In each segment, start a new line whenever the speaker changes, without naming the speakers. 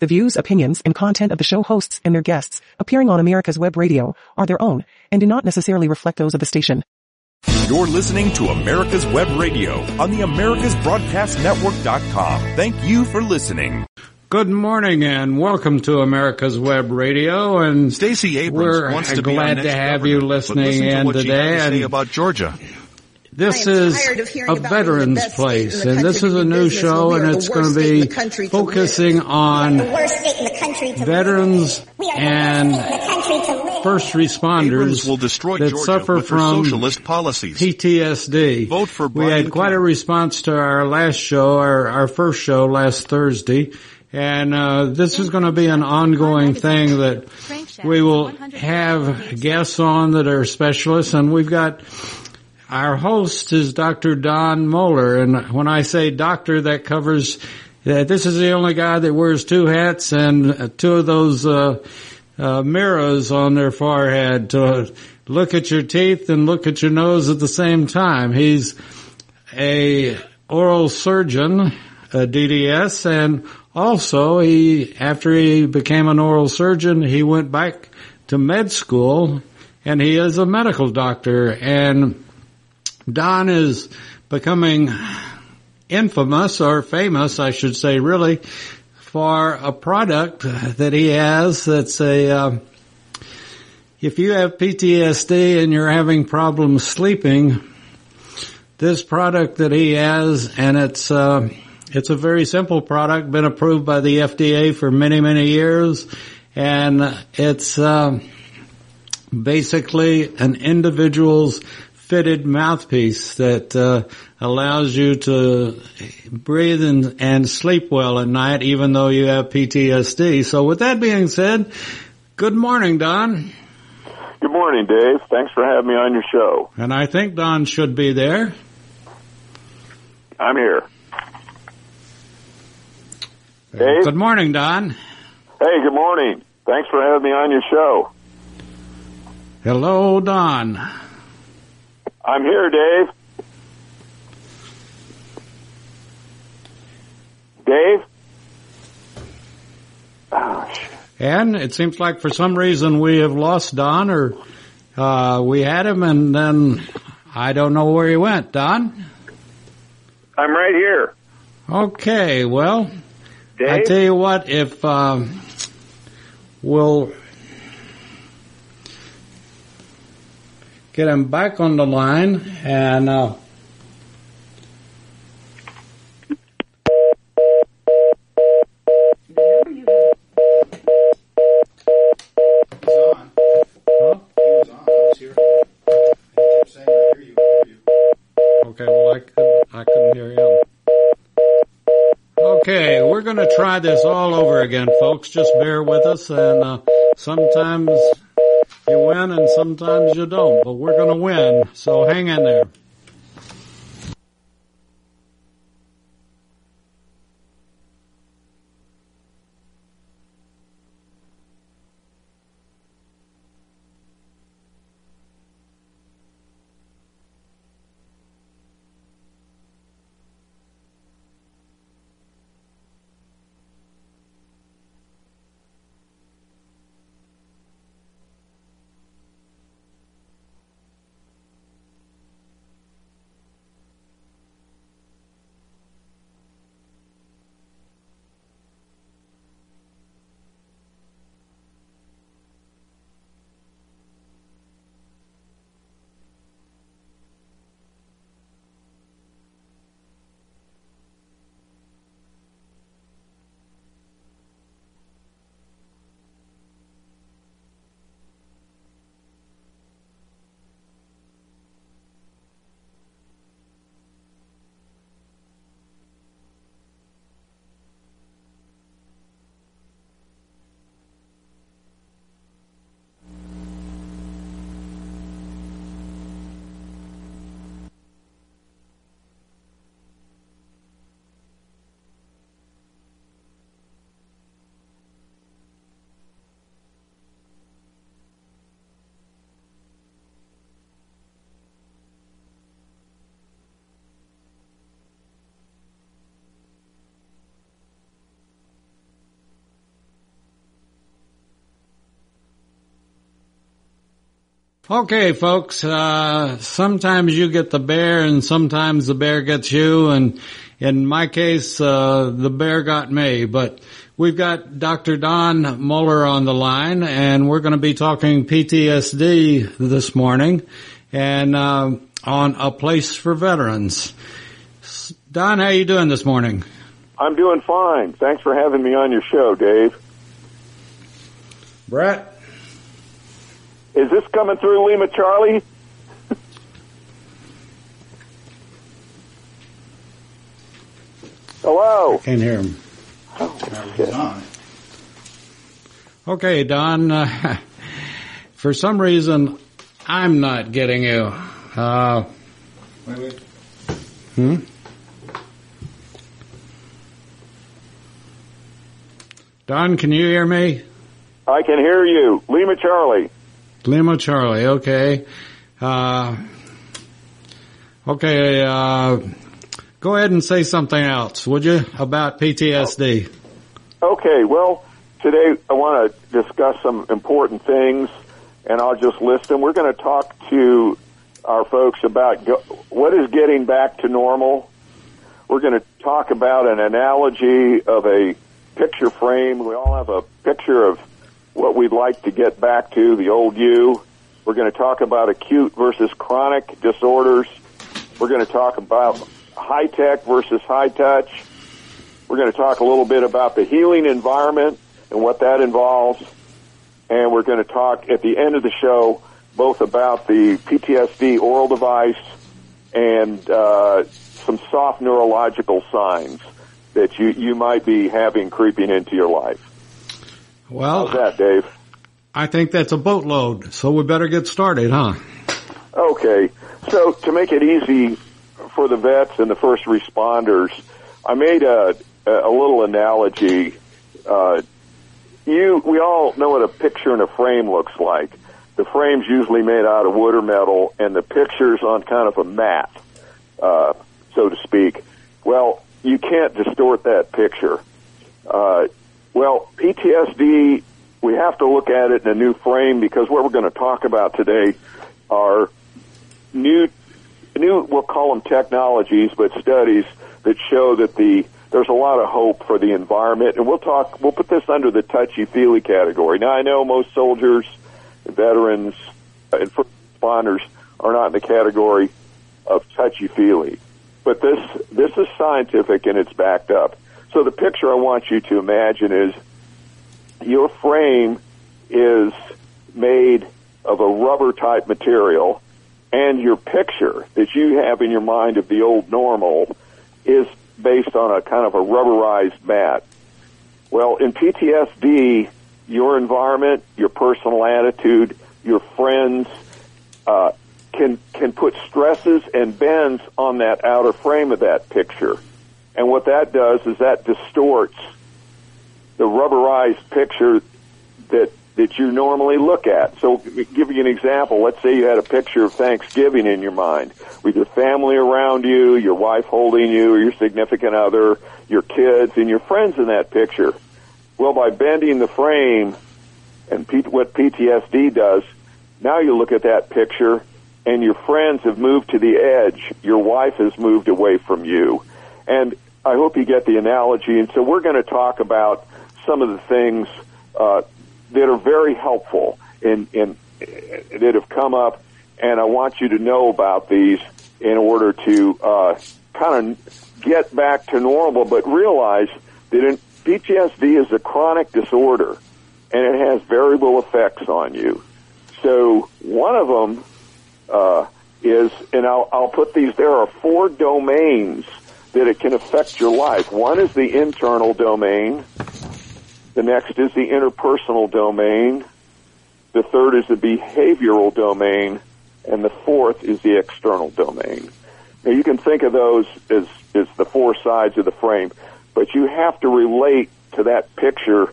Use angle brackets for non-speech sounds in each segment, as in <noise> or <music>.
The views, opinions, and content of the show hosts and their guests appearing on America's Web Radio are their own and do not necessarily reflect those of the station.
You're listening to America's Web Radio on the AmericasBroadcastNetwork.com. Thank you for listening.
Good morning and welcome to America's Web Radio. And
Stacey Abrams
we're
wants to
glad
be our
to have
governor,
you
but
listening
listen to
in
what
today.
had to say
And
about Georgia.
This is
tired of hearing
a
about being the
veterans place, and this is a new
business
show, and it's going to
worst state in
be
the country to
focusing on
the worst state in the country
veterans
live. We are the
and
worst state in the country to live.
first
Abrams
responders
will destroy
that
Georgia
suffer from
socialist policies.
PTSD.
Vote for
we had quite a response to our last show, our, our first show last Thursday. And uh, this is going to be an ongoing thing that we will have guests on that are specialists, and we've got our host is Dr. Don Moeller, and when I say doctor, that covers that this is the only guy that wears two hats and uh, two of those uh, uh, mirrors on their forehead to look at your teeth and look at your nose at the same time. He's a oral surgeon, a DDS, and also he, after he became an oral surgeon, he went back to med school and he is a medical doctor and Don is becoming infamous or famous, I should say really, for a product that he has that's a, uh, if you have PTSD and you're having problems sleeping, this product that he has, and it's uh, it's a very simple product, been approved by the FDA for many many years, and it's uh, basically an individual's fitted mouthpiece that uh, allows you to breathe and, and sleep well at night, even though you have PTSD. So, with that being said, good morning, Don.
Good morning, Dave. Thanks for having me on your show.
And I think Don should be there.
I'm here. Dave?
Good morning, Don.
Hey, good morning. Thanks for having me on your show.
Hello, Don.
I'm here, Dave. Dave? Oh.
And it seems like for some reason we have lost Don, or uh, we had him, and then I don't know where he went. Don.
I'm right here.
Okay, well, I tell you what, if um, we'll get him back on the line, and uh, Okay, well I couldn't, I couldn't hear him. Okay, we're going to try this all over again, folks. Just bear with us, and uh, sometimes you win and sometimes you don't, but we're going to win. So hang in there. Okay, folks, uh, sometimes you get the bear and sometimes the bear gets you and in my case, uh, the bear got me, but we've got Dr. Don Moeller on the line and we're going to be talking PTSD this morning and, uh, on a place for veterans. Don, how are you doing this morning?
I'm doing fine. Thanks for having me on your show, Dave.
Brett?
Is this coming through Lima Charlie? <laughs> Hello.
Can't hear him.
Oh,
Okay, Don. Uh, <laughs> for some reason, I'm not getting you. Uh,
Wait, wait.
hmm? Don, can you hear me?
I can hear you. Lima Charlie.
Lima Charlie, okay. Uh, okay, uh, go ahead and say something else, would you, about PTSD?
Okay, well, today I want to discuss some important things, and I'll just list them. We're going to talk to our folks about go- what is getting back to normal. We're going to talk about an analogy of a picture frame. We all have a picture of what we'd like to get back to, the old you. We're going to talk about acute versus chronic disorders. We're going to talk about high tech versus high touch. We're going to talk a little bit about the healing environment and what that involves. And we're going to talk at the end of the show both about the PTSD oral device and uh, some soft neurological signs that you, you might be having creeping into your life.
Well,
How's that, Dave?
I think that's a boatload, so we better get started, huh?
Okay. So to make it easy for the vets and the first responders, I made a, a little analogy. Uh, you, we all know what a picture in a frame looks like. The frame's usually made out of wood or metal, and the picture's on kind of a mat, uh, so to speak. Well, you can't distort that picture. Uh, well, PTSD, we have to look at it in a new frame because what we're going to talk about today are new, new, we'll call them technologies, but studies that show that the, there's a lot of hope for the environment. And we'll talk, we'll put this under the touchy-feely category. Now, I know most soldiers, veterans, uh, and first responders are not in the category of touchy-feely. But this, this is scientific and it's backed up. So the picture I want you to imagine is your frame is made of a rubber type material and your picture that you have in your mind of the old normal is based on a kind of a rubberized mat. Well, in PTSD, your environment, your personal attitude, your friends, uh, can can put stresses and bends on that outer frame of that picture. And what that does is that distorts the rubberized picture that that you normally look at. So, give you an example. Let's say you had a picture of Thanksgiving in your mind with your family around you, your wife holding you, your significant other, your kids, and your friends in that picture. Well, by bending the frame and P- what PTSD does, now you look at that picture and your friends have moved to the edge. Your wife has moved away from you. And I hope you get the analogy. And so we're going to talk about some of the things uh, that are very helpful in, in that have come up, and I want you to know about these in order to uh, kind of get back to normal, but realize that in, PTSD is a chronic disorder, and it has variable effects on you. So one of them uh, is, and I'll, I'll put these. There are four domains that it can affect your life. One is the internal domain. The next is the interpersonal domain. The third is the behavioral domain. And the fourth is the external domain. Now you can think of those as, as the four sides of the frame, but you have to relate to that picture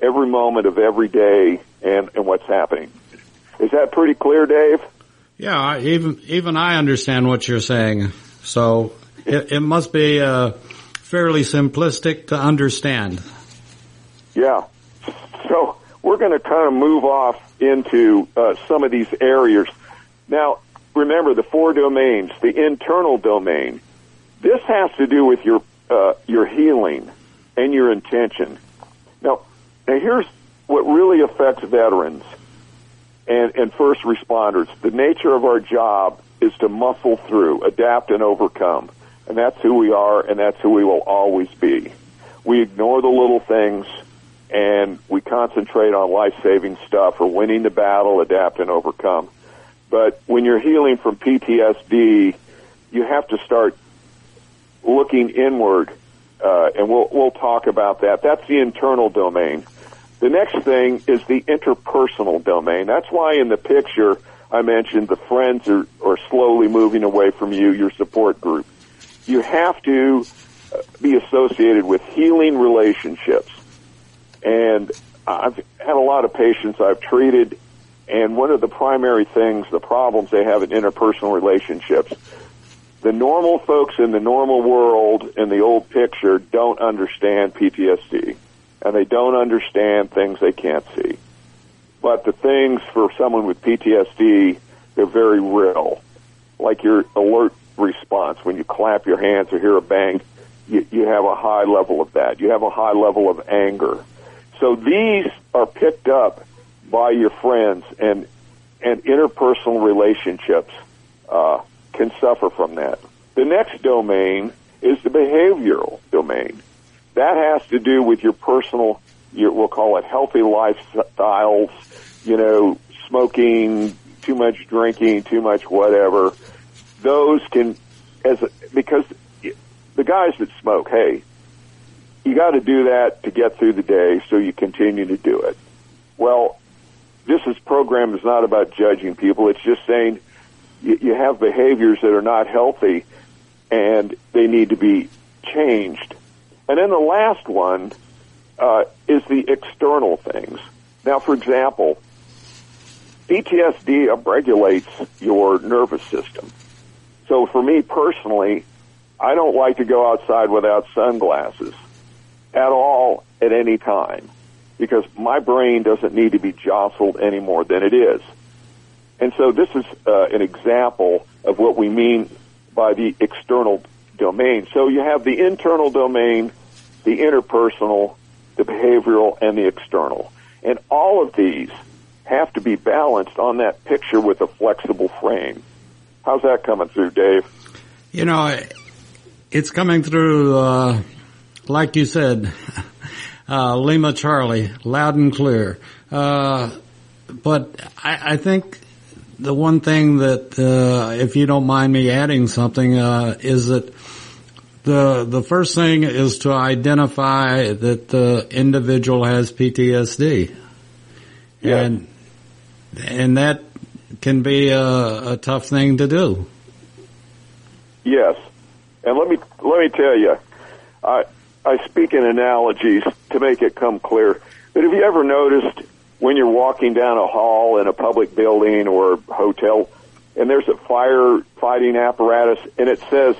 every moment of every day and, and what's happening. Is that pretty clear, Dave?
Yeah, even even I understand what you're saying. So it, it must be uh, fairly simplistic to understand.
Yeah. So we're going to kind of move off into uh, some of these areas. Now, remember the four domains, the internal domain. This has to do with your uh, your healing and your intention. Now, now here's what really affects veterans and, and first responders. The nature of our job is to muscle through, adapt, and overcome. And that's who we are, and that's who we will always be. We ignore the little things, and we concentrate on life-saving stuff or winning the battle, adapt, and overcome. But when you're healing from PTSD, you have to start looking inward, uh, and we'll we'll talk about that. That's the internal domain. The next thing is the interpersonal domain. That's why in the picture I mentioned the friends are, are slowly moving away from you, your support group. You have to uh, be associated with healing relationships. And I've had a lot of patients I've treated, and one of the primary things, the problems they have in interpersonal relationships, the normal folks in the normal world in the old picture don't understand PTSD and they don't understand things they can't see. But the things for someone with PTSD, they're very real. Like your alert response when you clap your hands or hear a bang, you, you have a high level of that. You have a high level of anger. So these are picked up by your friends and and interpersonal relationships uh, can suffer from that. The next domain is the behavioral domain. That has to do with your personal, your, we'll call it healthy lifestyles, you know, smoking, too much drinking, too much whatever. Those can, as a, because the guys that smoke, hey, you got to do that to get through the day, so you continue to do it. Well, this is program is not about judging people. It's just saying you, you have behaviors that are not healthy, and they need to be changed. And then the last one uh, is the external things. Now, for example, PTSD upregulates your nervous system. So for me personally, I don't like to go outside without sunglasses at all at any time because my brain doesn't need to be jostled any more than it is. And so this is uh, an example of what we mean by the external domain. So you have the internal domain, the interpersonal, the behavioral, and the external. And all of these have to be balanced on that picture with a flexible frame. How's that coming through, Dave?
You know, it's coming through, uh, like you said, <laughs> uh, Lima Charlie, loud and clear. Uh, but I, I, think the one thing that, uh, if you don't mind me adding something, uh, is that the the first thing is to identify that the individual has PTSD,
yeah.
and and that can be a, a tough thing to do.
Yes, and let me let me tell you, I I speak in analogies to make it come clear. But have you ever noticed when you're walking down a hall in a public building or hotel, and there's a firefighting apparatus, and it says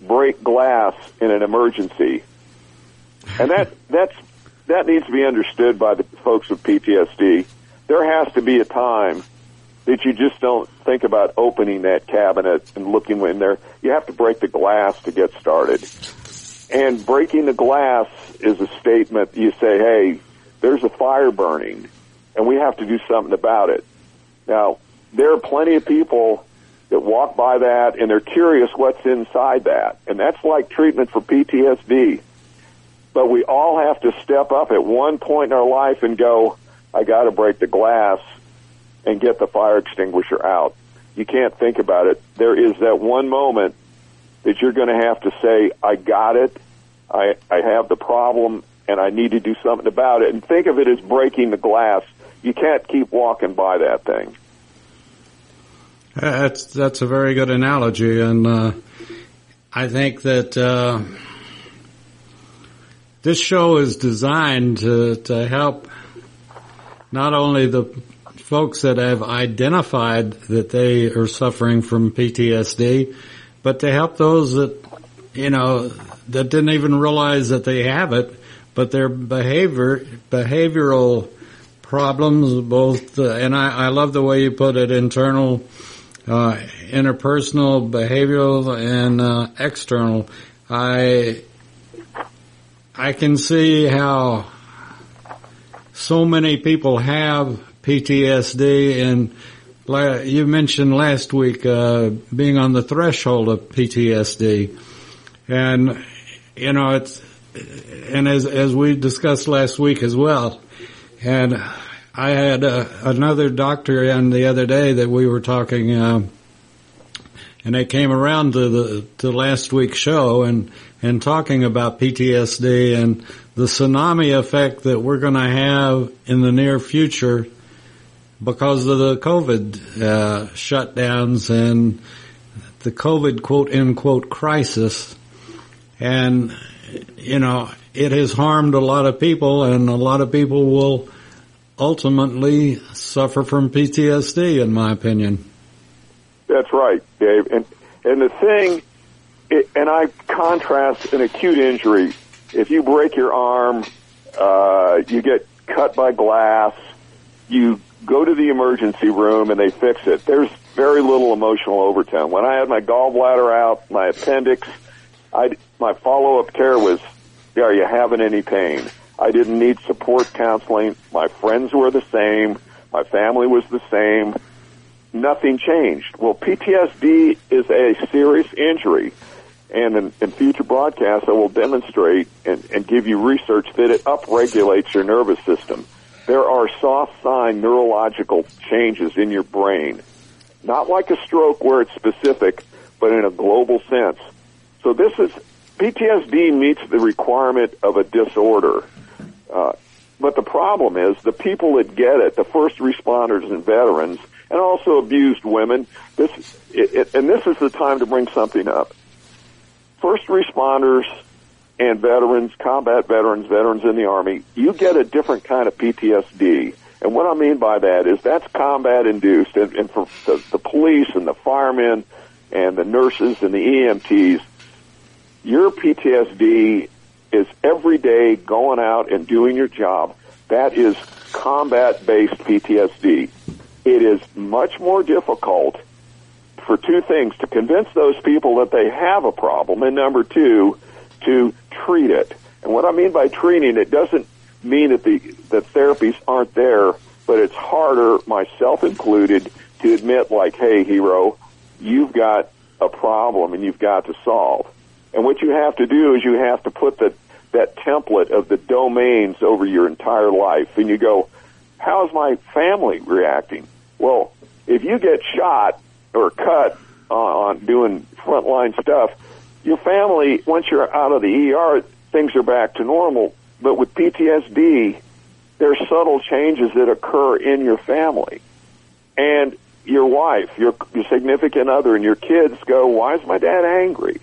break glass in an emergency. And that <laughs> that's that needs to be understood by the folks with PTSD. There has to be a time that you just don't think about opening that cabinet and looking in there. You have to break the glass to get started. And breaking the glass is a statement you say, hey, there's a fire burning and we have to do something about it. Now, there are plenty of people that walk by that and they're curious what's inside that. And that's like treatment for PTSD. But we all have to step up at one point in our life and go, I got to break the glass and get the fire extinguisher out. You can't think about it. There is that one moment that you're going to have to say, I got it. I, I have the problem and I need to do something about it. And think of it as breaking the glass. You can't keep walking by that thing.
That's that's a very good analogy, and uh, I think that uh, this show is designed to to help not only the folks that have identified that they are suffering from PTSD, but to help those that you know that didn't even realize that they have it, but their behavior behavioral problems, both, uh, and I, I love the way you put it, internal, uh, interpersonal, behavioral, and uh, external. I I can see how so many people have PTSD, and you mentioned last week uh, being on the threshold of PTSD, and you know it's and as as we discussed last week as well, and I had uh, another doctor in the other day that we were talking, uh, and they came around to the to last week's show and and talking about PTSD and the tsunami effect that we're going to have in the near future because of the COVID uh, shutdowns and the COVID quote unquote crisis, and you know it has harmed a lot of people, and a lot of people will ultimately suffer from PTSD, in my opinion.
That's right, Dave. And and the thing, it, and I contrast an acute injury. If you break your arm, uh, you get cut by glass, you go to the emergency room and they fix it. There's very little emotional overtone. When I had my gallbladder out, my appendix, I my follow up care was, are you having any pain? I didn't need support counseling. My friends were the same. My family was the same. Nothing changed. Well, PTSD is a serious injury. And in, in future broadcasts, I will demonstrate and, and give you research that it upregulates your nervous system. There are soft sign neurological changes in your brain. Not like a stroke where it's specific, but in a global sense. So this is, PTSD meets the requirement of a disorder. Uh, but the problem is the people that get it, the first responders and veterans, and also abused women. This it, it, and this is the time to bring something up. First responders and veterans, combat veterans, veterans in the army, you get a different kind of PTSD. And what I mean by that is that's combat induced. And, and for the, the police and the firemen and the nurses and the EMTs, your PTSD is every day going out and doing your job. That is combat based PTSD. It is much more difficult for two things to convince those people that they have a problem, and number two, to treat it. And what I mean by treating it doesn't mean that the the therapies aren't there, but it's harder, myself included, to admit like, hey, hero, you've got a problem and you've got to solve. And what you have to do is you have to put the that template of the domains over your entire life, and you go, how's my family reacting? Well, if you get shot or cut on doing frontline stuff, your family, once you're out of the ER, things are back to normal. But with PTSD, there's subtle changes that occur in your family. And your wife, your, your significant other, and your kids go, why is my dad angry?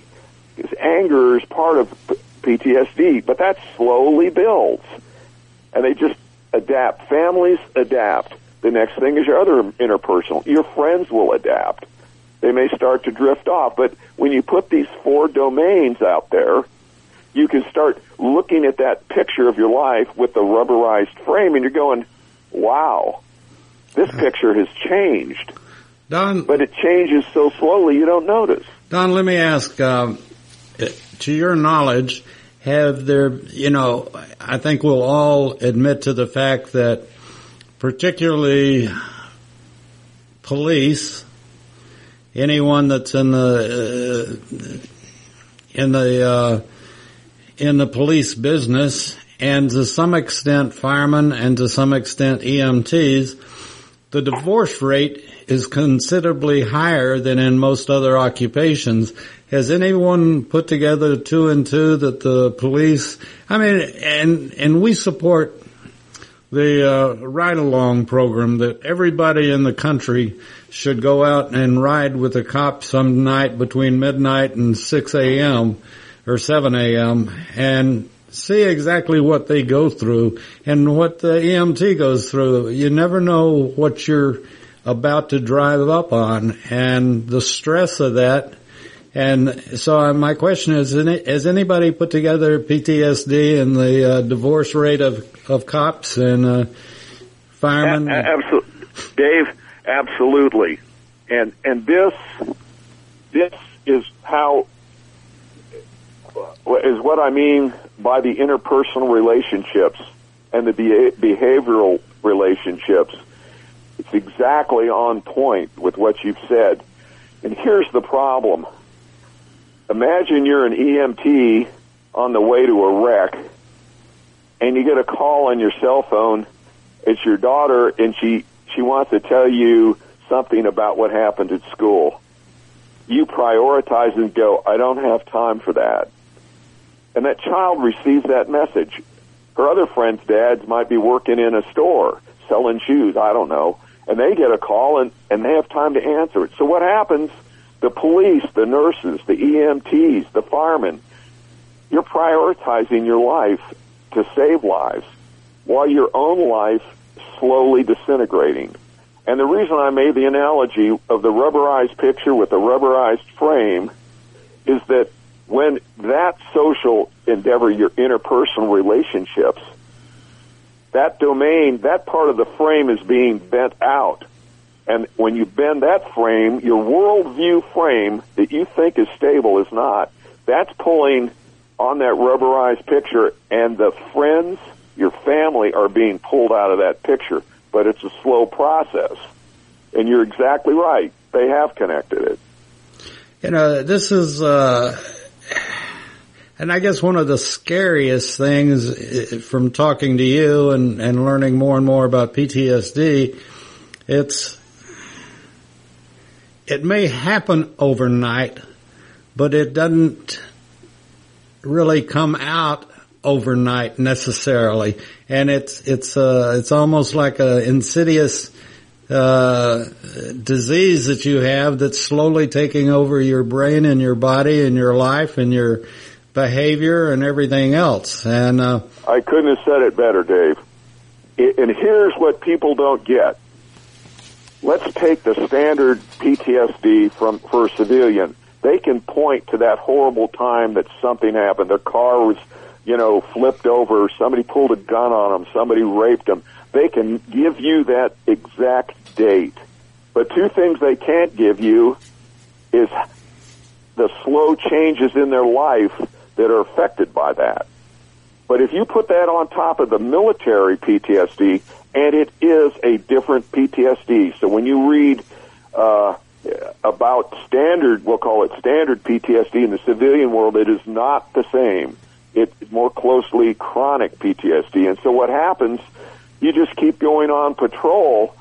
Because anger is part of PTSD, but that slowly builds. And they just adapt. Families adapt. The next thing is your other interpersonal. Your friends will adapt. They may start to drift off, but when you put these four domains out there, you can start looking at that picture of your life with the rubberized frame and you're going, wow, this picture has changed.
Don,
but it changes so slowly you don't notice.
Don, let me ask, um, to your knowledge, have there, you know, I think we'll all admit to the fact that particularly police, anyone that's in the, uh, in the, uh, in the police business and to some extent firemen and to some extent EMTs, the divorce rate is considerably higher than in most other occupations. Has anyone put together two and two that the police, I mean, and, and we support the uh, ride along program that everybody in the country should go out and ride with a cop some night between midnight and 6 a.m. or 7 a.m. and see exactly what they go through and what the EMT goes through. You never know what you're about to drive up on and the stress of that. And so uh, my question is, has anybody put together PTSD and the uh, divorce rate of, of cops and uh, firemen.
A- absolutely, Dave. Absolutely, and and this this is how is what I mean by the interpersonal relationships and the beha- behavioral relationships. It's exactly on point with what you've said. And here's the problem. Imagine you're an EMT on the way to a wreck and you get a call on your cell phone. It's your daughter and she, she wants to tell you something about what happened at school. You prioritize and go, I don't have time for that. And that child receives that message. Her other friends' dads might be working in a store selling shoes, I don't know, and they get a call and, and they have time to answer it. So what happens? The police, the nurses, the EMTs, the firemen, you're prioritizing your life to save lives while your own life slowly disintegrating. And the reason I made the analogy of the rubberized picture with the rubberized frame is that when that social endeavor, your interpersonal relationships, that domain, that part of the frame is being bent out. And when you bend that frame, your worldview frame that you think is stable is not. That's pulling on that rubberized picture and the friends, your family are being pulled out of that picture. But it's a slow process. And you're exactly right. They have connected it.
You know, this is, uh, and I guess one of the scariest things from talking to you and, and learning more and more about PTSD, it's, it may happen overnight, but it doesn't really come out overnight necessarily. And it's, it's, uh, it's almost like a insidious, uh, disease that you have that's slowly taking over your brain and your body and your life and your behavior and everything else. And, uh,
I couldn't have said it better, Dave. And here's what people don't get. Let's take the standard PTSD from, for a civilian. They can point to that horrible time that something happened. Their car was, you know, flipped over. Somebody pulled a gun on them. Somebody raped them. They can give you that exact date. But two things they can't give you is the slow changes in their life that are affected by that. But if you put that on top of the military PTSD, and it is a different PTSD. So when you read uh, about standard, we'll call it standard PTSD in the civilian world, it is not the same. It's more closely chronic PTSD. And so what happens, you just keep going on patrol,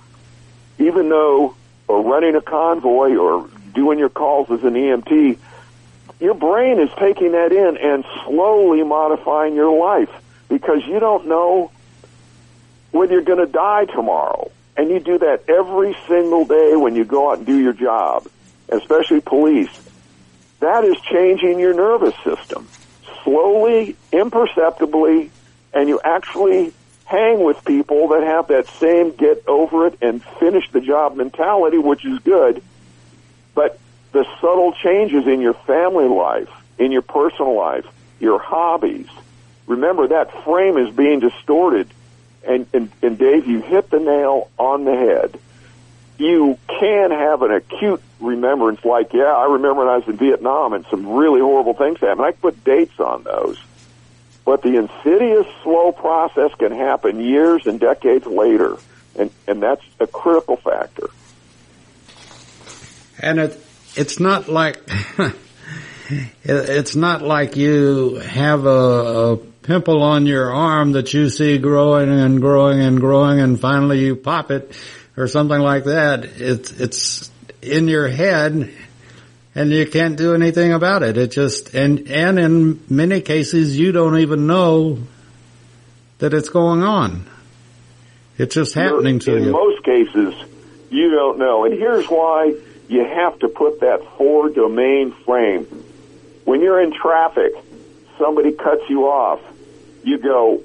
even though, or running a convoy or doing your calls as an EMT, your brain is taking that in and slowly modifying your life because you don't know when you're going to die tomorrow. And you do that every single day when you go out and do your job, especially police. That is changing your nervous system slowly, imperceptibly, and you actually hang with people that have that same get over it and finish the job mentality, which is good. But the subtle changes in your family life, in your personal life, your hobbies, remember that frame is being distorted and, and, and Dave, you hit the nail on the head. You can have an acute remembrance like, yeah, I remember when I was in Vietnam and some really horrible things happened. I put dates on those. But the insidious, slow process can happen years and decades later. And, and that's a critical factor.
And it, it's not like, <laughs> it's not like you have a, a pimple on your arm that you see growing and growing and growing and finally you pop it or something like that. It's, it's in your head and you can't do anything about it. It just, and, and in many cases you don't even know that it's going on. It's just happening to
in
you.
In most cases, you don't know. And here's why you have to put that four domain frame. When you're in traffic, somebody cuts you off, you go,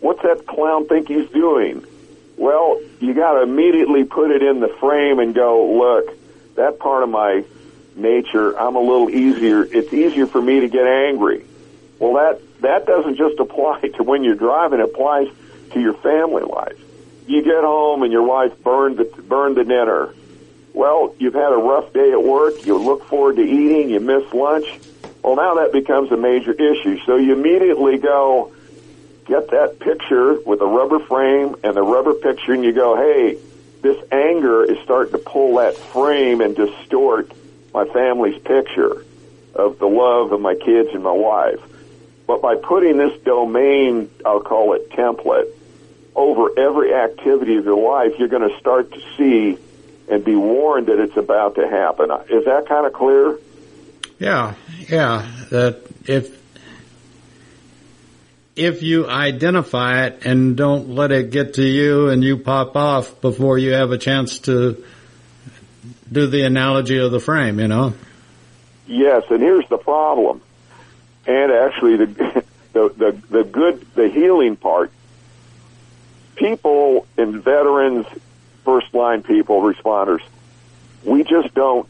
what's that clown think he's doing? Well, you got to immediately put it in the frame and go, look, that part of my nature, I'm a little easier. It's easier for me to get angry. Well, that that doesn't just <laughs> apply to when you're driving; it applies to your family life. you get home and your wife burned the, burned the dinner. Well, you've had a rough day at work. You look forward to eating. You miss lunch. Well, now that becomes a major issue. So you immediately go get that picture with a rubber frame and the rubber picture, and you go, hey, this anger is starting to pull that frame and distort my family's picture of the love of my kids and my wife. But by putting this domain, I'll call it template, over every activity of your life, you're going to start to see and be warned that it's about to happen. Is that kind of clear?
Yeah, yeah. That if if you identify it and don't let it get to you and you pop off before you have a chance to do the analogy of the frame, you know?
Yes, and here's the problem. And actually the <laughs> the the, the good the healing part people and veterans, first line people, responders, we just don't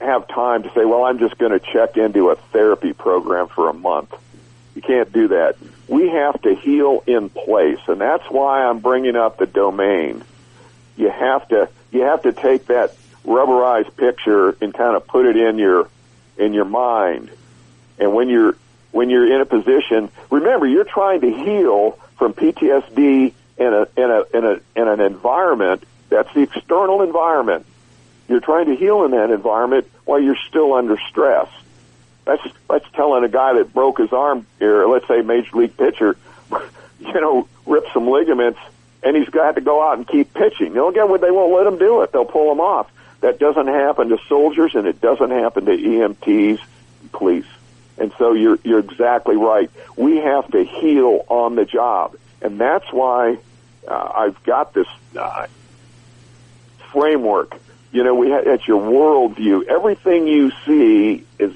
have time to say, well, I'm just going to check into a therapy program for a month. You can't do that. We have to heal in place, and that's why I'm bringing up the domain. You have to you have to take that rubberized picture and kind of put it in your in your mind. And when you're when you're in a position, remember you're trying to heal from PTSD in a in a in a in an environment that's the external environment. You're trying to heal in that environment while you're still under stress. That's that's telling a guy that broke his arm here, let's say major league pitcher, <laughs> you know, rip some ligaments, and he's got to go out and keep pitching. You know, again, they won't let him do it. They'll pull him off. That doesn't happen to soldiers, and it doesn't happen to EMTs, police. And so you're you're exactly right. We have to heal on the job, and that's why uh, I've got this uh, framework. You know, we ha- it's your worldview. Everything you see is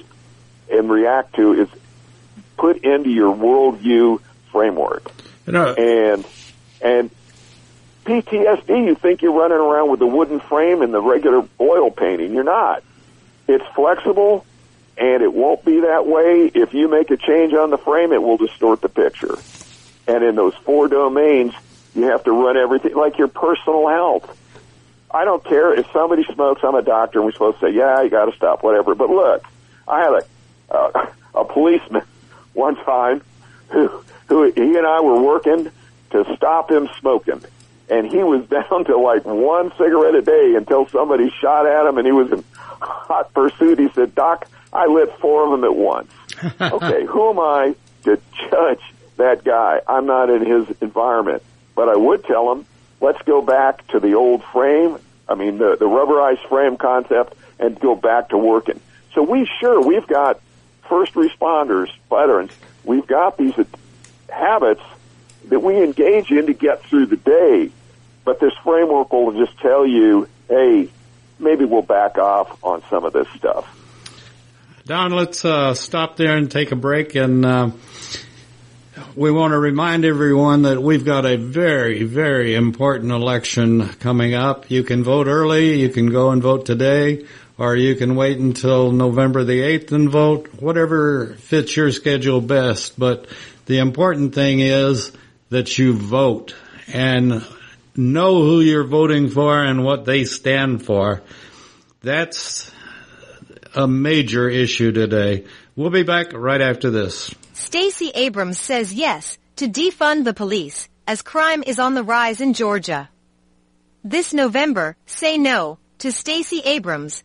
and react to is put into your worldview framework.
You know,
And and PTSD, you think you're running around with the wooden frame and the regular oil painting. You're not. It's flexible, and it won't be that way. If you make a change on the frame, it will distort the picture. And in those four domains, you have to run everything like your personal health. I don't care if somebody smokes. I'm a doctor, and we're supposed to say, "Yeah, you got to stop, whatever." But look, I had a uh, a policeman one time who who he and I were working to stop him smoking, and he was <laughs> down to like one cigarette a day until somebody shot at him, and he was in hot pursuit. He said, "Doc, I lit four of them at once." <laughs> okay, who am I to judge that guy? I'm not in his environment, but I would tell him, let's go back to the old frame. I mean, the the rubberized frame concept, and go back to working. So we sure we've got first responders, veterans, we've got these habits that we engage in to get through the day. But this framework will just tell you, hey, maybe we'll back off on some of this stuff.
Don, let's uh, stop there and take a break. And uh, we want to remind everyone that we've got a very, very important election coming up. You can vote early. You can go and vote today or you can wait until November the 8th and vote, whatever fits your schedule best. But the important thing is that you vote and know who you're voting for and what they stand for. That's a major issue today. We'll be back right after this.
Stacey Abrams says yes to defund the police as crime is on the rise in Georgia. This November, say no to Stacey Abrams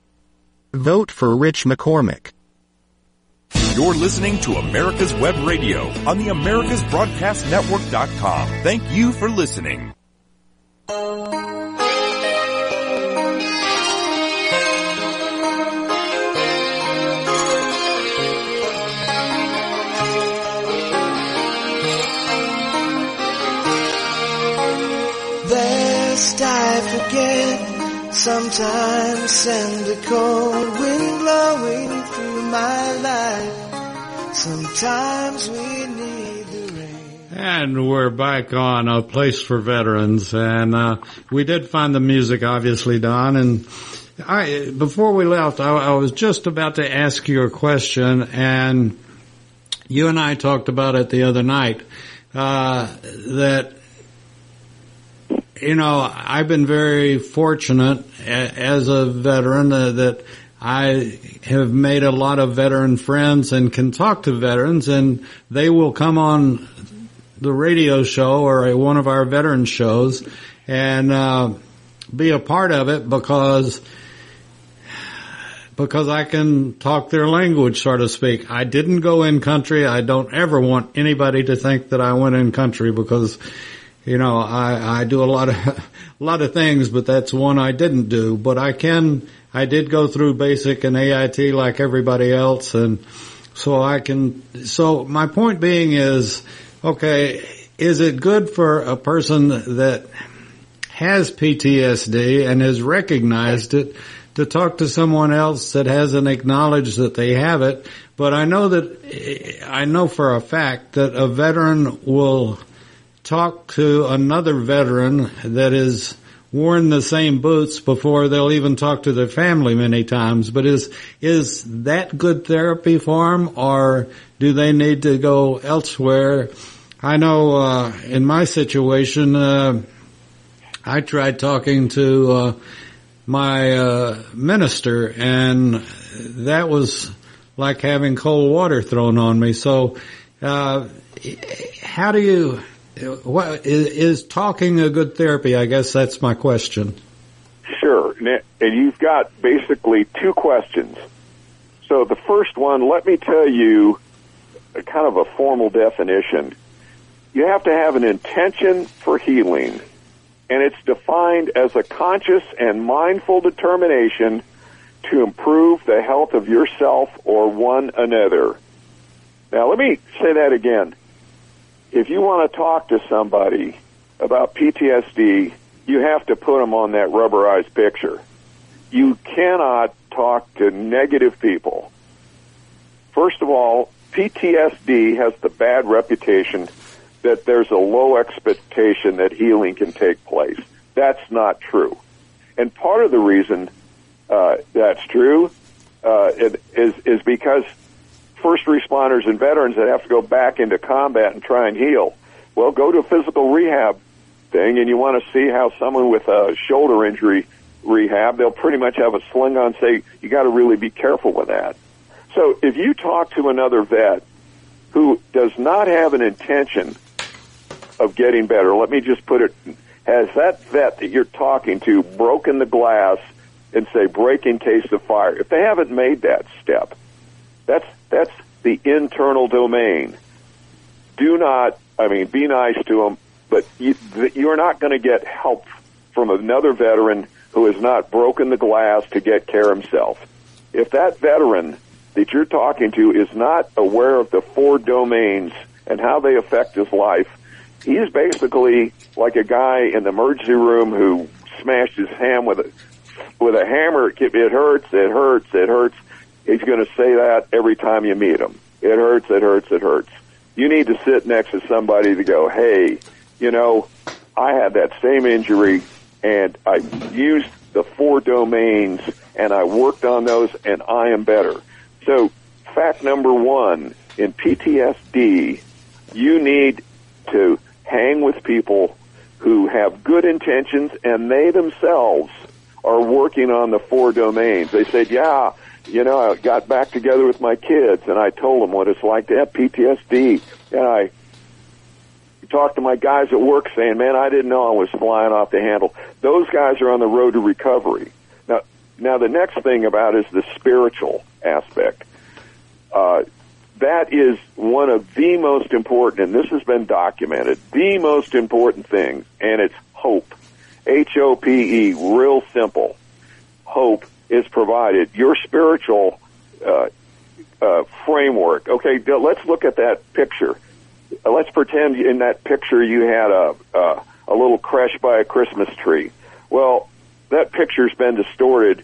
Vote for Rich McCormick.
You're listening to America's Web Radio on the AmericasBroadcastNetwork.com. Thank you for listening.
There lest I forget, sometimes send a cold wind blowing through my life. Sometimes we need the rain.
And we're back on a place for veterans, and uh, we did find the music, obviously, Don. And I, before we left, I, I was just about to ask you a question, and you and I talked about it the other night. Uh, that you know, I've been very fortunate as a veteran uh, that I have made a lot of veteran friends and can talk to veterans and they will come on the radio show or one of our veteran shows and uh, be a part of it because because I can talk their language, so to speak. I didn't go in country. I don't ever want anybody to think that I went in country because you know, I, I do a lot of, <laughs> a lot of things, but that's one I didn't do. But I can, I did go through basic and AIT like everybody else. And so I can, so my point being is, okay, is it good for a person that has PTSD and has recognized it to talk to someone else that hasn't acknowledged that they have it? But I know that, I know for a fact that a veteran will talk to another veteran that has worn the same boots before they'll even talk to their family many times. But is is that good therapy for them, or do they need to go elsewhere? I know uh, in my situation, uh, I tried talking to uh, my uh, minister, and that was like having cold water thrown on me. So, uh, how do you what, is, talking a good therapy? I guess that's my question.
Sure. And you've got basically two questions. So the first one, let me tell you kind of a formal definition. You have to have an intention for healing, and it's defined as a conscious and mindful determination to improve the health of yourself or one another. Now let me say that again if you want to talk to somebody about PTSD, you have to put them on that rubberized picture. You cannot talk to negative people. First of all, PTSD has the bad reputation that there's a low expectation that healing can take place. That's not true. And part of the reason uh, that's true uh, is is because first responders and veterans that have to go back into combat and try and heal. Well, go to a physical rehab thing and you want to see how someone with a shoulder injury rehab, they'll pretty much have a sling on say, you got to really be careful with that. So if you talk to another vet who does not have an intention of getting better, let me just put it, has that vet that you're talking to broken the glass and say break in case of fire? If they haven't made that step, that's that's the internal domain. Do not, I mean, be nice to them, but you, you're not going to get help from another veteran who has not broken the glass to get care himself. If that veteran that you're talking to is not aware of the four domains and how they affect his life, he's basically like a guy in the emergency room who smashed his hand with a with a hammer. It hurts. It hurts. It hurts. He's going to say that every time you meet him. It hurts, it hurts, it hurts. You need to sit next to somebody to go, hey, you know, I had that same injury and I used the four domains and I worked on those and I am better. So fact number one, in PTSD, you need to hang with people who have good intentions and they themselves are working on the four domains. They said, yeah, you know, I got back together with my kids and I told them what it's like to have PTSD. And I talked to my guys at work saying, man, I didn't know I was flying off the handle. Those guys are on the road to recovery. Now, now the next thing about is the spiritual aspect. Uh, that is one of the most important, and this has been documented, the most important thing, and it's hope. H-O-P-E, real simple. Hope is provided. Your spiritual uh, uh, framework. Okay, let's look at that picture. Uh, let's pretend in that picture you had a, a a little creche by a Christmas tree. Well, that picture's been distorted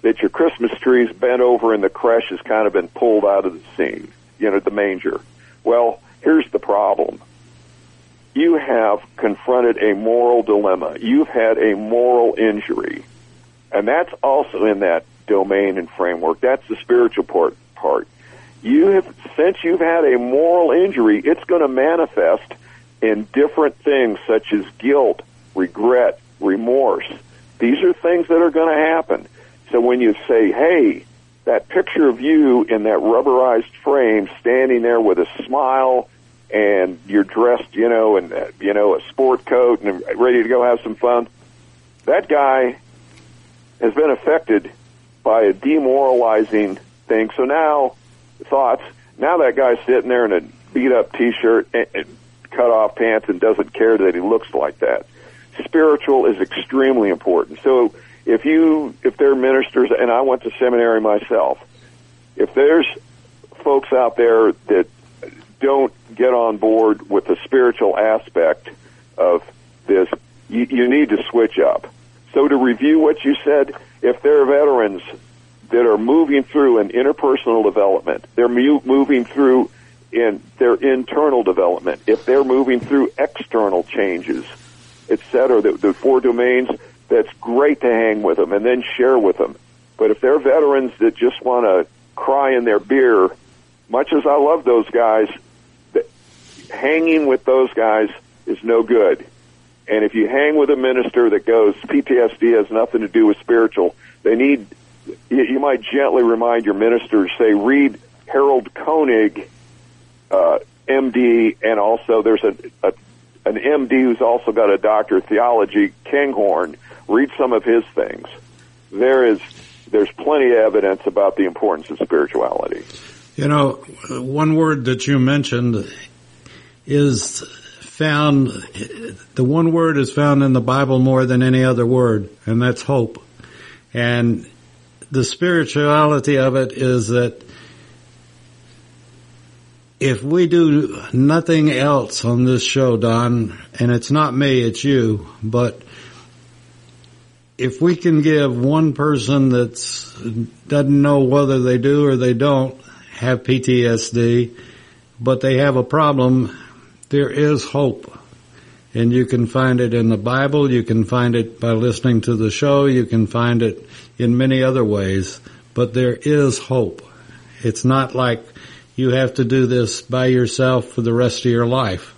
that your Christmas tree's bent over and the creche has kind of been pulled out of the scene, you know, the manger. Well, here's the problem. You have confronted a moral dilemma. You've had a moral injury. And that's also in that domain and framework. That's the spiritual part. part. You have, since you've had a moral injury, it's going to manifest in different things such as guilt, regret, remorse. These are things that are going to happen. So when you say, hey, that picture of you in that rubberized frame standing there with a smile and you're dressed, you know, in, you know, a sport coat and ready to go have some fun, that guy has been affected by a demoralizing thing. So now, thoughts, now that guy's sitting there in a beat up t-shirt and, and cut off pants and doesn't care that he looks like that. Spiritual is extremely important. So if you, if they're ministers, and I went to seminary myself, if there's folks out there that don't get on board with the spiritual aspect of this, you, you need to switch up. So to review what you said, if there are veterans that are moving through an interpersonal development, they're moving through in their internal development, if they're moving through external changes, et cetera, the, the four domains, that's great to hang with them and then share with them. But if they're veterans that just want to cry in their beer, much as I love those guys, hanging with those guys is no good. And if you hang with a minister that goes, PTSD has nothing to do with spiritual, they need, you, might gently remind your ministers, say, read Harold Koenig, uh, MD, and also there's a, a an MD who's also got a doctor of theology, Kinghorn. Read some of his things. There is there's plenty of evidence about the importance of spirituality.
You know, one word that you mentioned is found, the one word is found in the Bible more than any other word, and that's hope. And the spirituality of it is that if we do nothing else on this show, Don, and it's not me, it's you, but if we can give one person that doesn't know whether they do or they don't have PTSD, but they have a problem, there is hope. And you can find it in the Bible, you can find it by listening to the show, you can find it in many other ways, but there is hope. It's not like you have to do this by yourself for the rest of your life.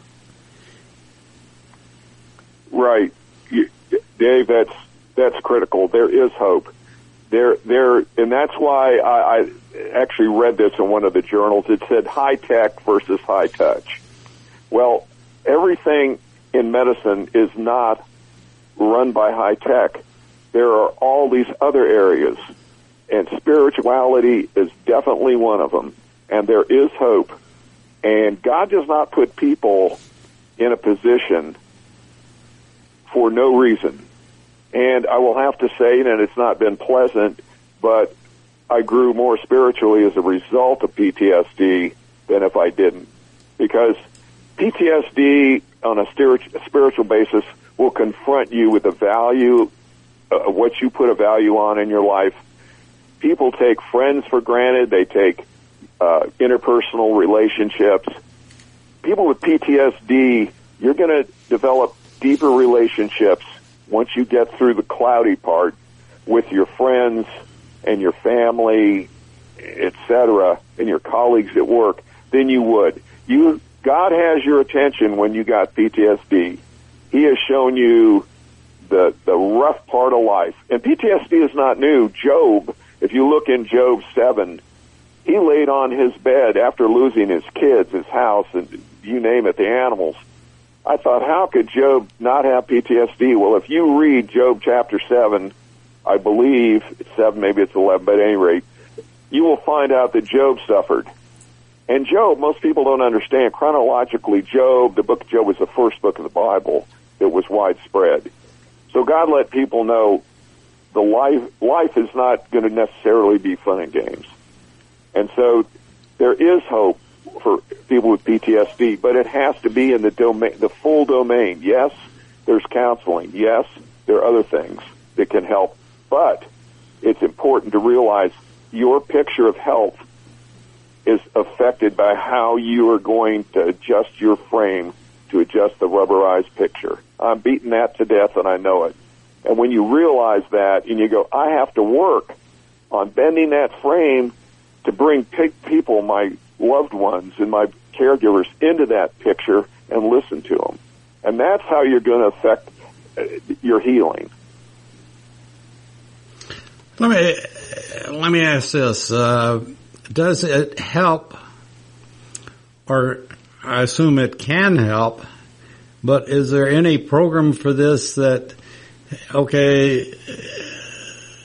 Right. You, Dave, that's that's critical. There is hope. There, there, and that's why I, I actually read this in one of the journals. It said high tech versus high touch. Well, everything in medicine is not run by high tech. There are all these other areas, and spirituality is definitely one of them. And there is hope. And God does not put people in a position for no reason. And I will have to say that it's not been pleasant, but I grew more spiritually as a result of PTSD than if I didn't. Because PTSD on a spiritual basis will confront you with the value of what you put a value on in your life. People take friends for granted. They take uh, interpersonal relationships. People with PTSD, you're going to develop deeper relationships once you get through the cloudy part with your friends and your family, etc., and your colleagues at work than you would. You God has your attention when you got PTSD. He has shown you the the rough part of life. And PTSD is not new. Job, if you look in Job 7, he laid on his bed after losing his kids, his house, and you name it, the animals. I thought, how could Job not have PTSD? Well, if you read Job chapter 7, I believe it's 7, maybe it's 11, but at any rate, you will find out that Job suffered. And Job, most people don't understand. Chronologically, Job, the book of Job was the first book of the Bible that was widespread. So God let people know the life, life is not going to necessarily be fun and games. And so there is hope for people with PTSD, but it has to be in the domain, the full domain. Yes, there's counseling. Yes, there are other things that can help, but it's important to realize your picture of health is affected by how you are going to adjust your frame to adjust the rubberized picture. I'm beating that to death and I know it. And when you realize that and you go, I have to work on bending that frame to bring people, my loved ones and my caregivers into that picture and listen to them. And that's how you're going to affect uh, your healing.
Let me let me ask this: uh, Does it help, or I assume it can help, but is there any program for this that, okay,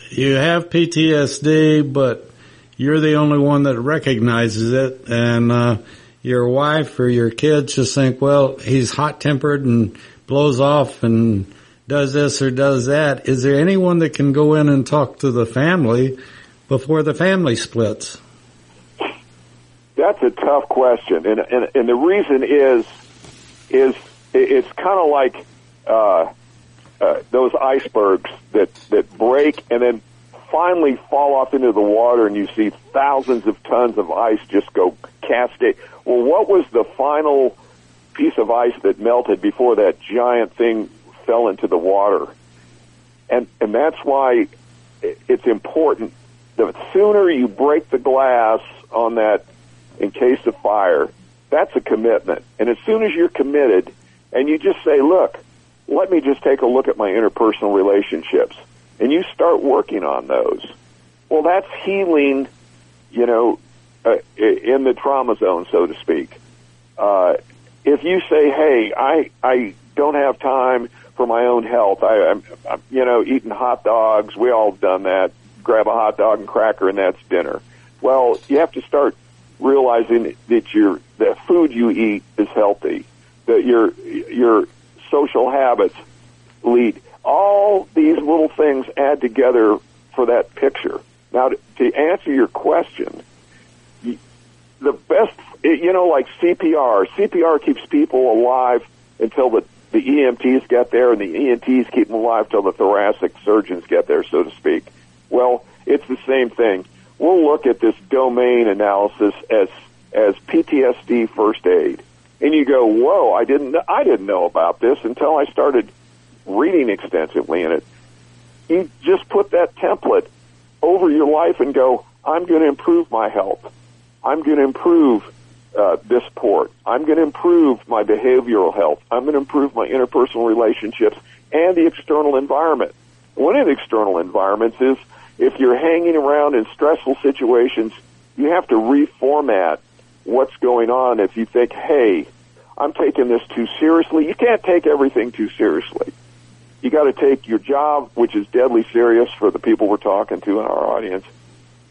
you have PTSD, but you're the only one that recognizes it, and uh, your wife or your kids just think, well, he's hot tempered and blows off and does this or does that. Is there anyone that can go in and talk to the family before the family splits?
That's a tough question, and and, and the reason is is it's kind of like uh, uh, those icebergs that that break and then finally fall off into the water, and you see thousands of tons of ice just go cascade. Well, what was the final piece of ice that melted before that giant thing fell into the water. And, and that's why it's important. The sooner you break the glass on that in case of fire, that's a commitment. And as soon as you're committed and you just say, look, let me just take a look at my interpersonal relationships and you start working on those. Well, that's healing, you know, uh, in the trauma zone, so to speak. Uh, if you say, hey, I, I don't have time for my own health. I, I'm, I'm, you know, eating hot dogs. We all done that. Grab a hot dog and cracker, and that's dinner. Well, you have to start realizing that your the food you eat is healthy. That your your social habits lead. All these little things add together for that picture. Now, to, answer your question, the best, you know, like CPR. CPR keeps people alive until the the EMTs get there and the ENTs keep them alive till the thoracic surgeons get there, so to speak. Well, it's the same thing. We'll look at this domain analysis as as PTSD first aid, and you go, "Whoa! I didn't I didn't know about this until I started reading extensively in it." You just put that template over your life and go, "I'm going to improve my health. I'm going to improve uh, this port. I'm going to improve my behavioral health. I'm going to improve my interpersonal relationships and the external environment. One of the external environments is if you're hanging around in stressful situations, you have to reformat what's going on if you think, hey, I'm taking this too seriously. You can't take everything too seriously. You got to take your job, which is deadly serious for the people we're talking to in our audience.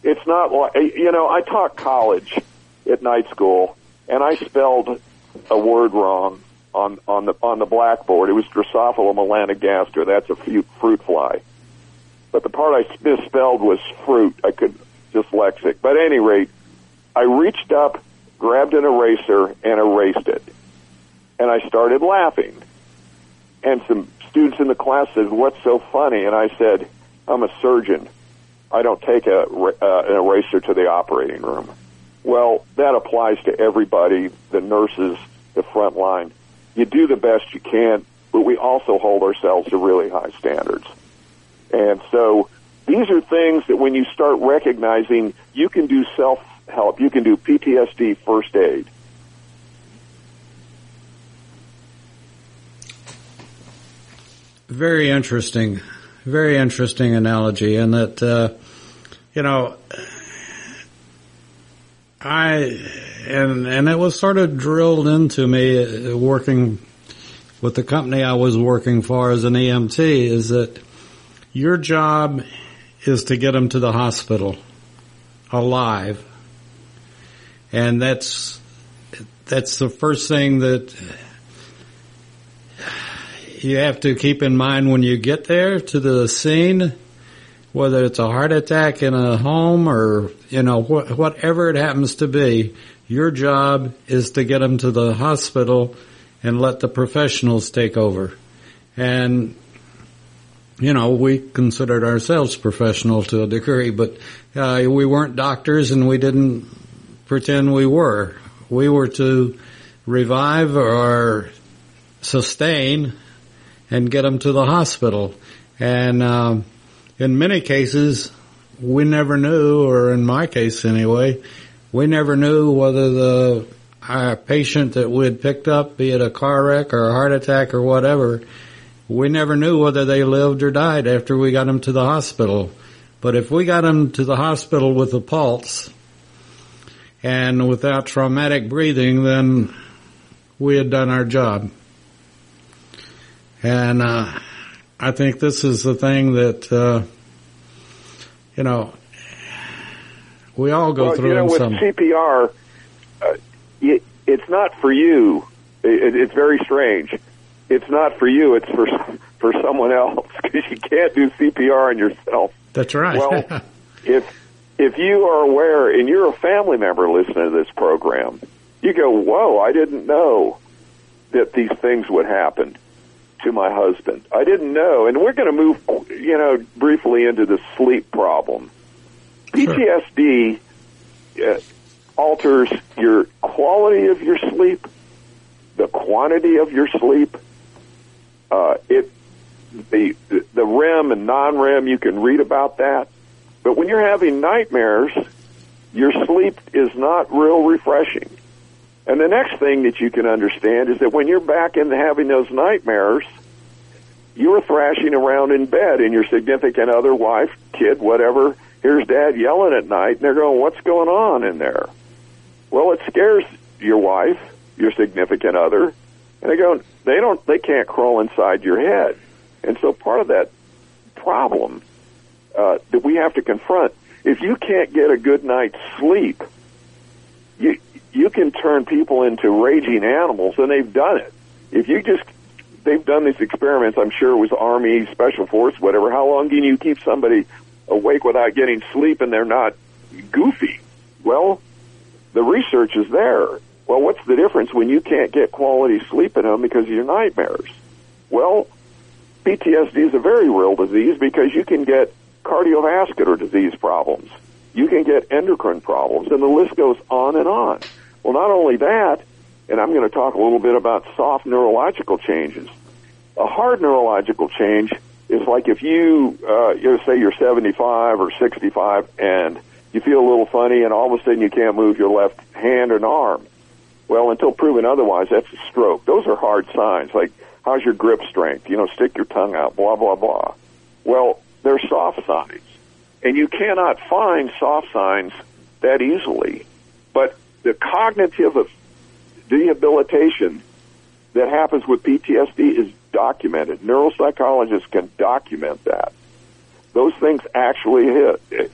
It's not like, eh, you know, I taught college at night school, and I spelled a word wrong on on the on the blackboard. It was Drosophila melanogaster. That's a fruit fly, but the part I misspelled was fruit. I could dyslexic. But at any rate, I reached up, grabbed an eraser, and erased it, and I started laughing. And some students in the class said, "What's so funny?" And I said, "I'm a surgeon. I don't take a, uh, an eraser to the operating room." Well, that applies to everybody, the nurses, the front line. You do the best you can, but we also hold ourselves to really high standards. And so these are things that when you start recognizing, you can do self-help. You can do PTSD first aid.
Very interesting, very interesting analogy, and that uh, you know I and and it was sort of drilled into me uh, working with the company I was working for as an EMT is that your job is to get them to the hospital alive, and that's that's the first thing that you have to keep in mind when you get there to the scene whether it's a heart attack in a home or, you know, wh- whatever it happens to be, your job is to get them to the hospital and let the professionals take over. And, you know, we considered ourselves professional to a degree, but uh, we weren't doctors and we didn't pretend we were. We were to revive or sustain and get them to the hospital. And um, in many cases, we never knew, or in my case anyway, we never knew whether the uh, patient that we had picked up, be it a car wreck or a heart attack or whatever, we never knew whether they lived or died after we got them to the hospital. But if we got them to the hospital with a pulse and without traumatic breathing, then we had done our job. And uh, I think this is the thing that uh, you know we all go
well,
through
you know, with
some.
CPR, uh, it, it's not for you. It, it's very strange. It's not for you. It's for for someone else <laughs> because you can't do CPR on yourself.
That's right.
Well, <laughs> if if you are aware and you're a family member listening to this program, you go, "Whoa! I didn't know that these things would happen." to my husband. I didn't know, and we're going to move, you know, briefly into the sleep problem. PTSD uh, alters your quality of your sleep, the quantity of your sleep. Uh, it the the REM and non-REM you can read about that, but when you're having nightmares, your sleep is not real refreshing. And the next thing that you can understand is that when you're back into having those nightmares, you're thrashing around in bed and your significant other, wife, kid, whatever, here's dad yelling at night and they're going, what's going on in there? Well, it scares your wife, your significant other, and they go, they don't, they can't crawl inside your head. And so part of that problem uh, that we have to confront, if you can't get a good night's sleep, you you can turn people into raging animals, and they've done it. If you just they've done these experiments, I'm sure it was Army, Special Force, whatever. How long can you keep somebody awake without getting sleep and they're not goofy? Well, the research is there. Well, what's the difference when you can't get quality sleep in them because of your nightmares? Well, PTSD is a very real disease because you can get cardiovascular disease problems. You can get endocrine problems, and the list goes on and on. Well, not only that, and I'm going to talk a little bit about soft neurological changes. A hard neurological change is like if you, uh, you know, say you're 75 or 65 and you feel a little funny and all of a sudden you can't move your left hand and arm. Well, until proven otherwise, that's a stroke. Those are hard signs. Like, how's your grip strength? You know, stick your tongue out, blah, blah, blah. Well, they're soft signs. And you cannot find soft signs that easily. But the cognitive rehabilitation that happens with PTSD is documented. Neuropsychologists can document that. Those things actually hit,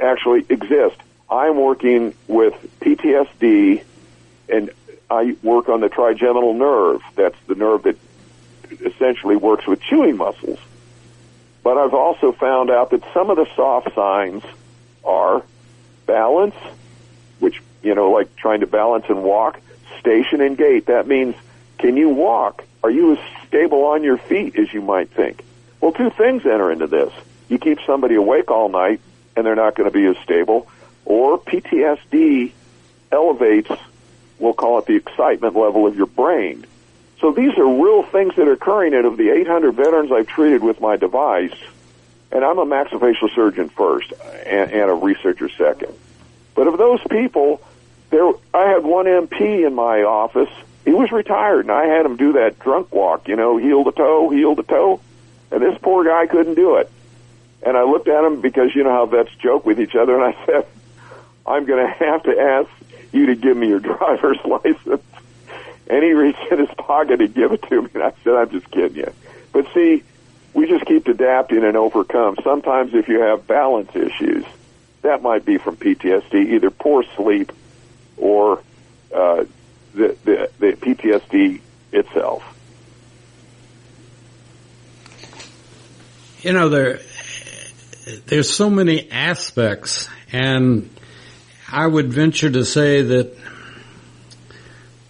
actually exist. I'm working with PTSD and I work on the trigeminal nerve. That's the nerve that essentially works with chewing muscles. But I've also found out that some of the soft signs are balance, which, you know, like trying to balance and walk, station and gait. That means, can you walk? Are you as stable on your feet as you might think? Well, two things enter into this. You keep somebody awake all night and they're not going to be as stable, or PTSD elevates, we'll call it the excitement level of your brain. So these are real things that are occurring, and of the 800 veterans I've treated with my device, and I'm a maxillofacial surgeon first and, and a researcher second. But of those people, there I had one MP in my office. He was retired, and I had him do that drunk walk, you know, heel to toe, heel to toe, and this poor guy couldn't do it. And I looked at him because you know how vets joke with each other, and I <laughs> said, "I'm going to have to ask you to give me your <laughs> driver's license." And he reached in his pocket to give it to me, and I said, "I'm just kidding you." But see, we just keep adapting and overcome. Sometimes, if you have balance issues, that might be from PTSD, either poor sleep or uh, the, the, the PTSD itself.
You know, there there's so many aspects, and I would venture to say that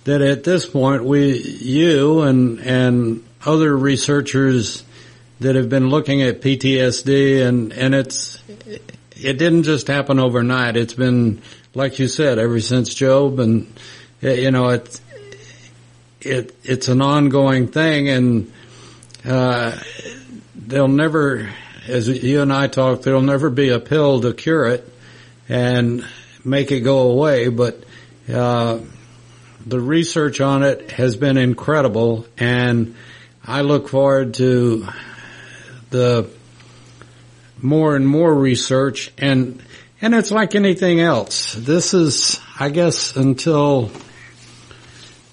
that at this point we, you and and other researchers that have been looking at PTSD and, and it's, it didn't just happen overnight. It's been, like you said, ever since Job and, you know, it's, it, it's an ongoing thing and, uh, they'll never, as you and I talked, there'll never be a pill to cure it and make it go away, but, uh, the research on it has been incredible and I look forward to the more and more research and and it's like anything else. This is, I guess, until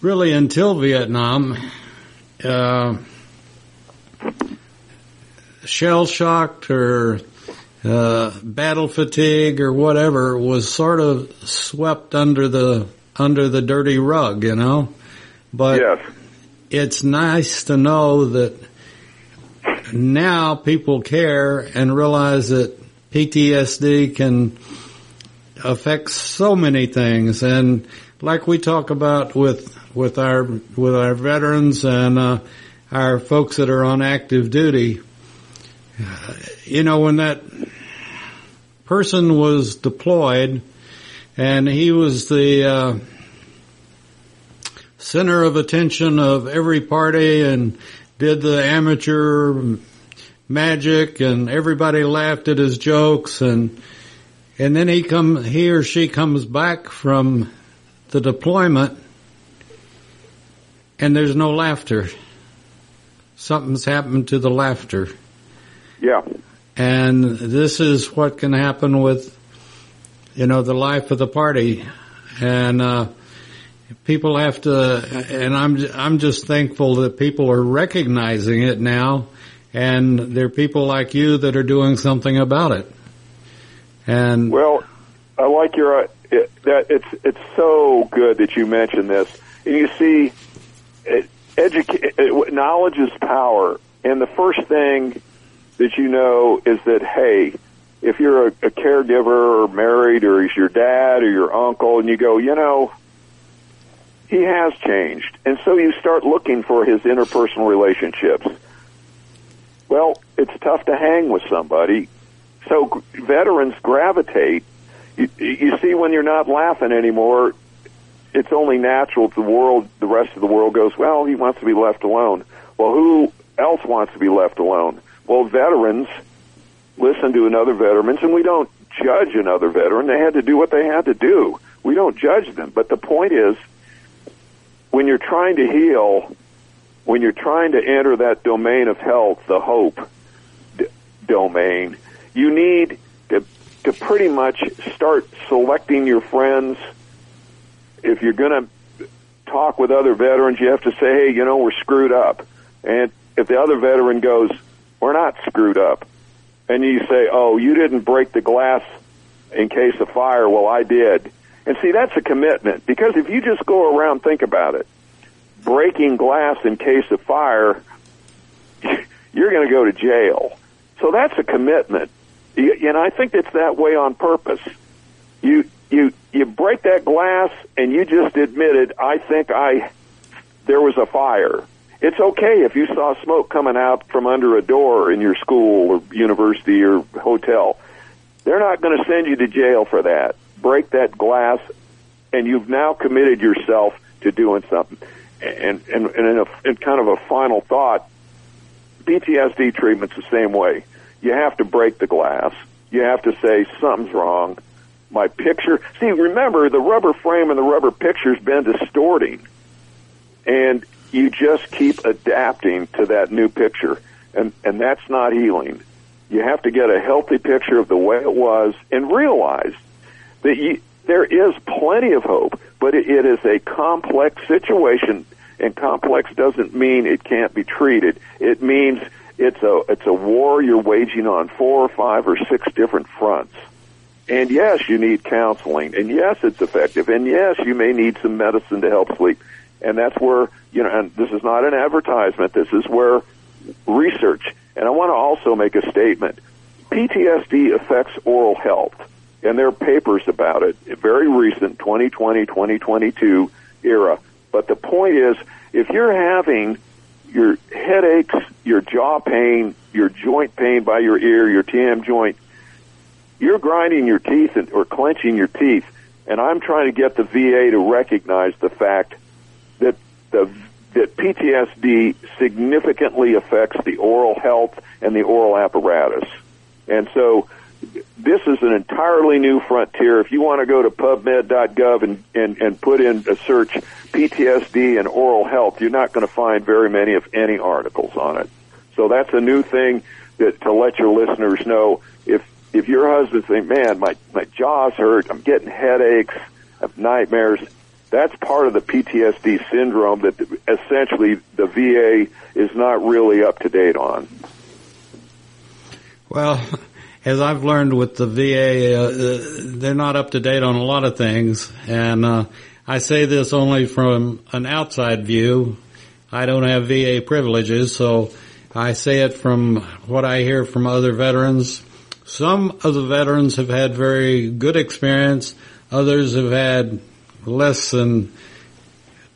really until Vietnam, uh, shell shocked or uh, battle fatigue or whatever was sort of swept under the under the dirty rug, you know. But
Yes.
it's nice to know that now people care and realize that PTSD can affect so many things and like we talk about with with our with our veterans and uh, our folks that are on active duty uh, you know when that person was deployed and he was the uh, center of attention of every party and did the amateur magic and everybody laughed at his jokes and and then he come he or she comes back from the deployment and there's no laughter something's happened to the laughter
Yeah.
And this is what can happen with you know the life of the party. And uh people have to and i'm i'm just thankful that people are recognizing it now. And there are people like you that are doing something about it. And
Well, I like your uh, it, that it's it's so good that you mentioned this. And you see, it, educa- knowledge is power, and the first thing that you know is that hey, if you're a, a caregiver or married or he's your dad or your uncle, and you go, you know, he has changed, and so you start looking for his interpersonal relationships. Well, it's tough to hang with somebody so veterans gravitate. You, you see, when you're not laughing anymore, it's only natural. The world, the rest of the world goes, well, he wants to be left alone. Well, who else wants to be left alone? Well, veterans listen to another veterans, and we don't judge another veteran. They had to do what they had to do. We don't judge them. But the point is, when you're trying to heal, when you're trying to enter that domain of health, the hope d- domain, you need to, to pretty much start selecting your friends. If you're going to talk with other veterans, you have to say, hey, you know, we're screwed up. And if the other veteran goes, we're not screwed up, and you say, oh, you didn't break the glass in case of fire, well, I did. And see, that's a commitment because if you just go around, think about it, breaking glass in case of fire, <laughs> you're going to go to jail. So that's a commitment. And I think it's that way on purpose. You you you break that glass and you just admitted I think I there was a fire. It's okay if you saw smoke coming out from under a door in your school or university or hotel. They're not going to send you to jail for that. Break that glass and you've now committed yourself to doing something. And and and in, a, in kind of a final thought, PTSD treatment's the same way. You have to break the glass. You have to say something's wrong. My picture. See, remember the rubber frame and the rubber picture's been distorting, and you just keep adapting to that new picture, and and that's not healing. You have to get a healthy picture of the way it was and realize that you, there is plenty of hope, but it, it is a complex situation, and complex doesn't mean it can't be treated. It means it's a it's a war you're waging on four or five or six different fronts. And yes, you need counseling, and yes, it's effective, and yes, you may need some medicine to help sleep. And that's where you know, and this is not an advertisement. This is where research. And I want to also make a statement. PTSD affects oral health, and there are papers about it, very recent, 2020, 2022 era. But the point is, if you're having your headaches, your jaw pain, your joint pain by your ear, your TM joint, you're grinding your teeth and, or clenching your teeth. And I'm trying to get the VA to recognize the fact that the that PTSD significantly affects the oral health and the oral apparatus. And so this is an entirely new frontier. If you want to go to pubmed.gov and, and, and put in a search PTSD and oral health, you're not going to find very many, if any, articles on it. So that's a new thing that to let your listeners know. If if your husband think, man, my my jaws hurt, I'm getting headaches, I have nightmares, that's part of the PTSD syndrome that essentially the VA is not really up to date on.
Well, as I've learned with the VA, uh, they're not up to date on a lot of things, and uh, I say this only from an outside view. I don't have VA privileges, so I say it from what I hear from other veterans. Some of the veterans have had very good experience. Others have had less than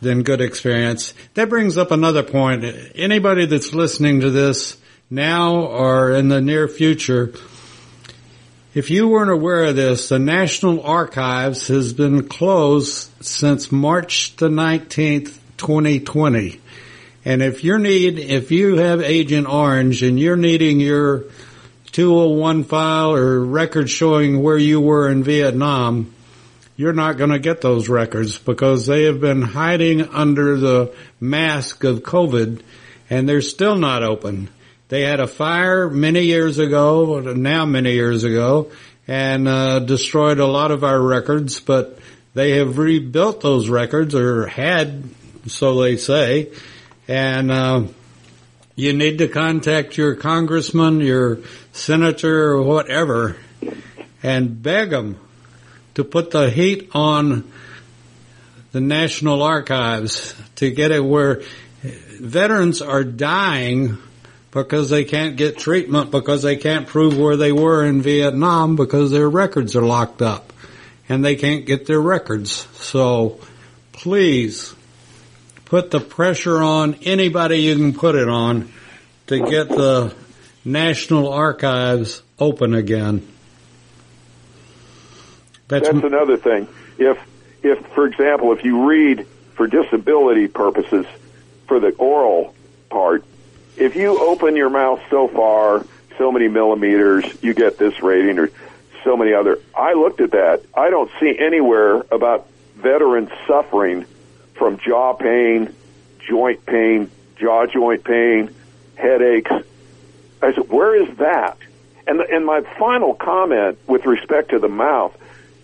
than good experience. That brings up another point. Anybody that's listening to this now or in the near future, if you weren't aware of this, the National Archives has been closed since March the 19th, 2020. And if you need, if you have Agent Orange and you're needing your 201 file or record showing where you were in Vietnam, you're not going to get those records because they have been hiding under the mask of COVID and they're still not open. They had a fire many years ago, now many years ago, and uh, destroyed a lot of our records, but they have rebuilt those records or had, so they say, and uh, you need to contact your congressman, your senator, or whatever, and beg them to put the heat on the National Archives to get it where veterans are dying because they can't get treatment because they can't prove where they were in Vietnam because their records are locked up and they can't get their records. So please put the pressure on anybody you can put it on to get the National Archives open again.
That's, That's another thing. If, if, for example, if you read for disability purposes for the oral part, if you open your mouth so far, so many millimeters, you get this rating or so many other. I looked at that. I don't see anywhere about veterans suffering from jaw pain, joint pain, jaw joint pain, headaches. I said, where is that? And, the, and my final comment with respect to the mouth,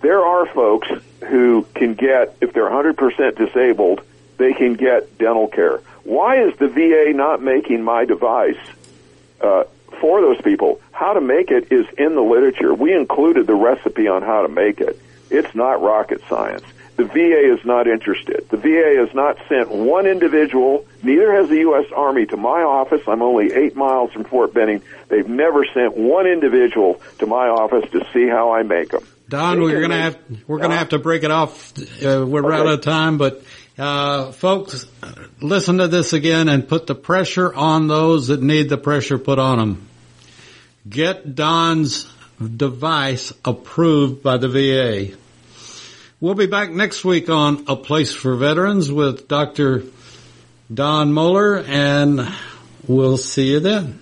there are folks who can get, if they're 100% disabled, they can get dental care. Why is the VA not making my device uh, for those people? How to make it is in the literature. We included the recipe on how to make it. It's not rocket science. The VA is not interested. The VA has not sent one individual, neither has the U.S. Army, to my office. I'm only eight miles from Fort Benning. They've never sent one individual to my office to see how I make them.
Don, we're gonna have we're gonna have to break it off. Uh, we're okay. out of time, but uh, folks, listen to this again and put the pressure on those that need the pressure put on them. Get Don's device approved by the VA. We'll be back next week on A Place for Veterans with Dr. Don Moeller and we'll see you then.